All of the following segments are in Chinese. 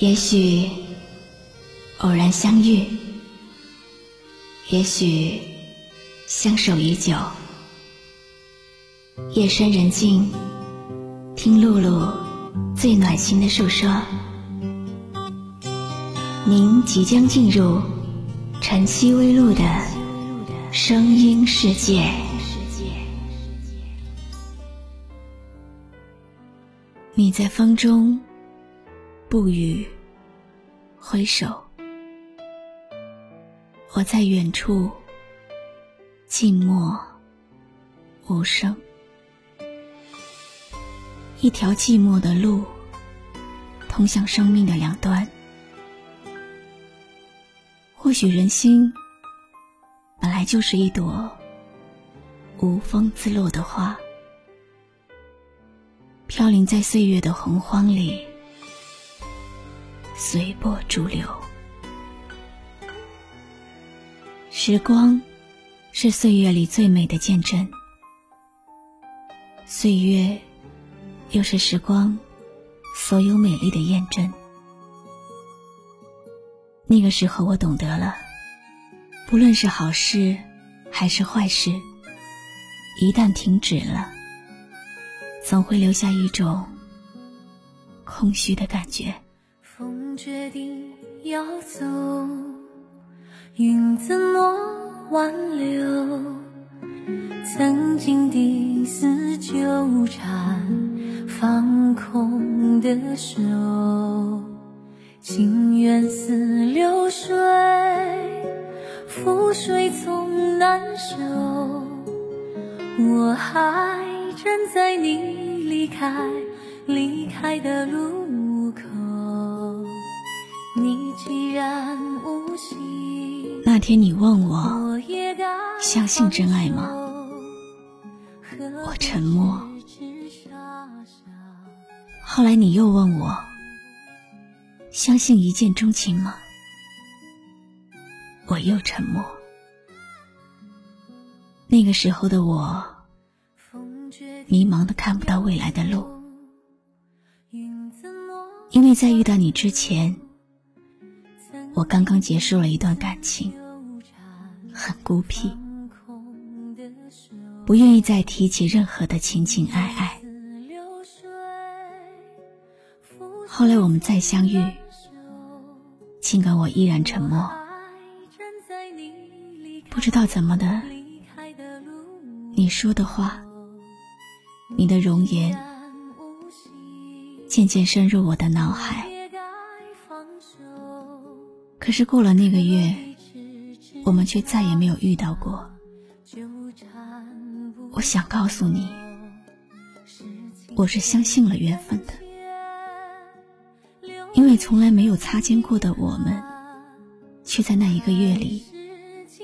也许偶然相遇，也许相守已久。夜深人静，听露露最暖心的诉说。您即将进入晨曦微露的声音世界。你在风中。不语，挥手。我在远处，静默无声。一条寂寞的路，通向生命的两端。或许人心本来就是一朵无风自落的花，飘零在岁月的洪荒里。随波逐流，时光是岁月里最美的见证，岁月又是时光所有美丽的验证。那个时候，我懂得了，不论是好事还是坏事，一旦停止了，总会留下一种空虚的感觉。决定要走，云怎么挽留？曾经的死纠缠，放空的手，情缘似流水，覆水总难收。我还站在你离开离开的路。那天你问我相信真爱吗？我沉默。后来你又问我相信一见钟情吗？我又沉默。那个时候的我，迷茫的看不到未来的路，因为在遇到你之前。我刚刚结束了一段感情，很孤僻，不愿意再提起任何的情情爱爱。后来我们再相遇，尽管我依然沉默，不知道怎么的，你说的话，你的容颜，渐渐深入我的脑海。可是过了那个月，我们却再也没有遇到过。我想告诉你，我是相信了缘分的，因为从来没有擦肩过的我们，却在那一个月里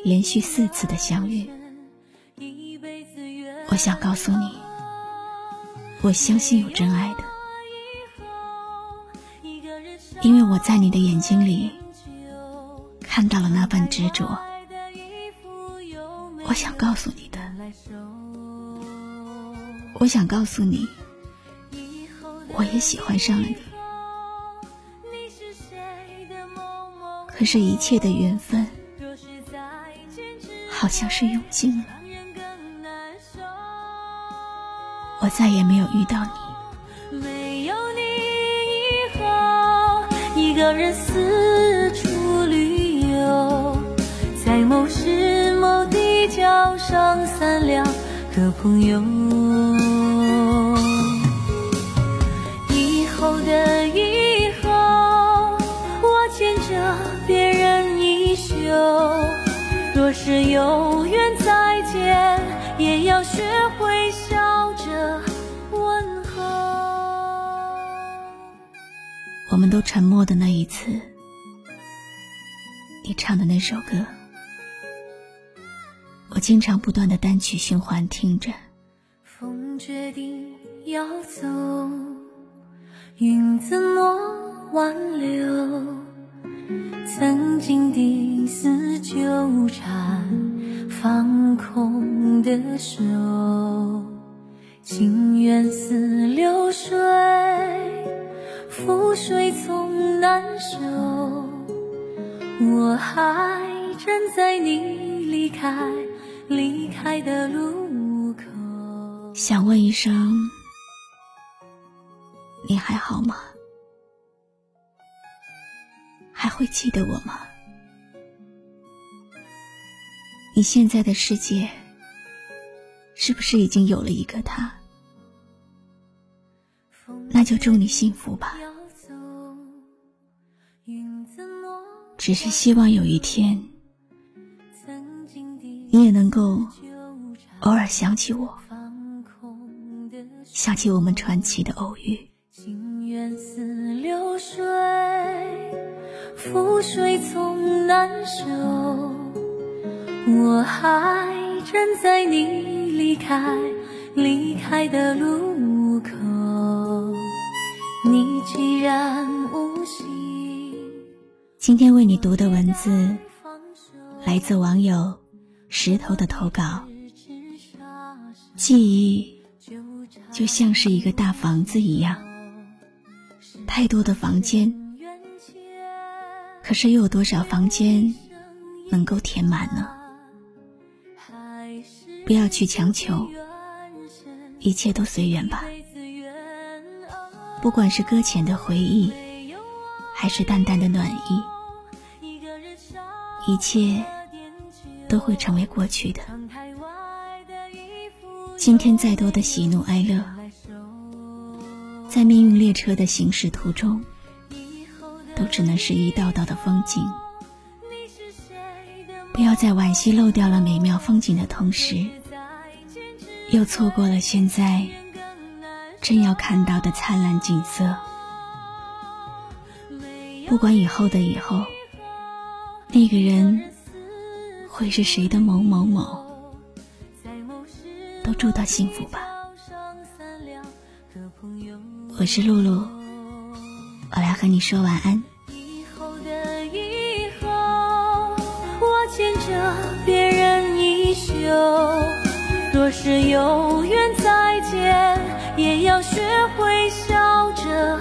连续四次的相遇。我想告诉你，我相信有真爱的，因为我在你的眼睛里。看到了那份执着，我想告诉你的，我想告诉你，我也喜欢上了你。可是，一切的缘分好像是用尽了，我再也没有遇到你。没有你以后，一个人四上三两个朋友。以后的以后，我牵着别人衣袖。若是有缘再见，也要学会笑着问候。我们都沉默的那一次，你唱的那首歌。我经常不断的单曲循环听着。风决定要走，云怎么挽留？曾经的死纠缠，放空的手，情缘似流水，覆水总难收，我还站在你离开离开的路口。想问一声，你还好吗？还会记得我吗？你现在的世界，是不是已经有了一个他？那就祝你幸福吧。只是希望有一天，能够偶尔想起我，想起我们传奇的偶遇。情缘似流水，覆水总难收。我还站在你离开离开的路口。你既然无心，今天为你读的文字来自网友石头的投稿。记忆就像是一个大房子一样，太多的房间，可是又有多少房间能够填满呢？不要去强求，一切都随缘吧。不管是搁浅的回忆，还是淡淡的暖意，一切都会成为过去的。今天再多的喜怒哀乐，在命运列车的行驶途中，都只能是一道道的风景。不要在惋惜漏掉了美妙风景的同时，又错过了现在。正要看到的灿烂景色，不管以后的以后，那个人会是谁的某某某，都祝他幸福吧。我是露露，我来和你说晚安。以后的以后，我牵着别人衣袖，若是有缘再见。也要学会笑着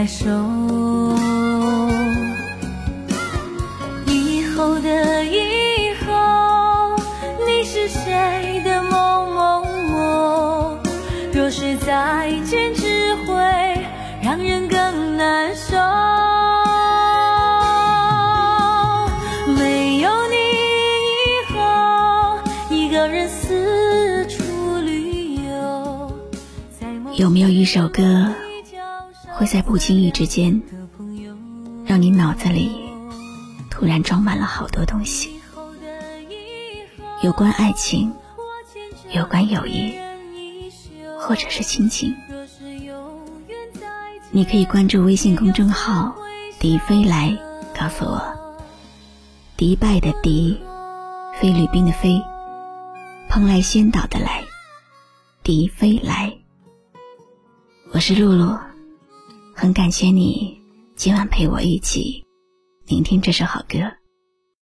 来收？以后的以后，你是谁的某某某？若是再见，只会让人更难受。没有你以后，一个人四处旅游。有没有一首歌，会在不经意之间，让你脑子里突然装满了好多东西？有关爱情，有关友谊。或者是亲情，你可以关注微信公众号“迪飞来”，告诉我。迪拜的迪，菲律宾的菲，蓬莱仙岛的来，迪飞来。我是露露，很感谢你今晚陪我一起聆听这首好歌。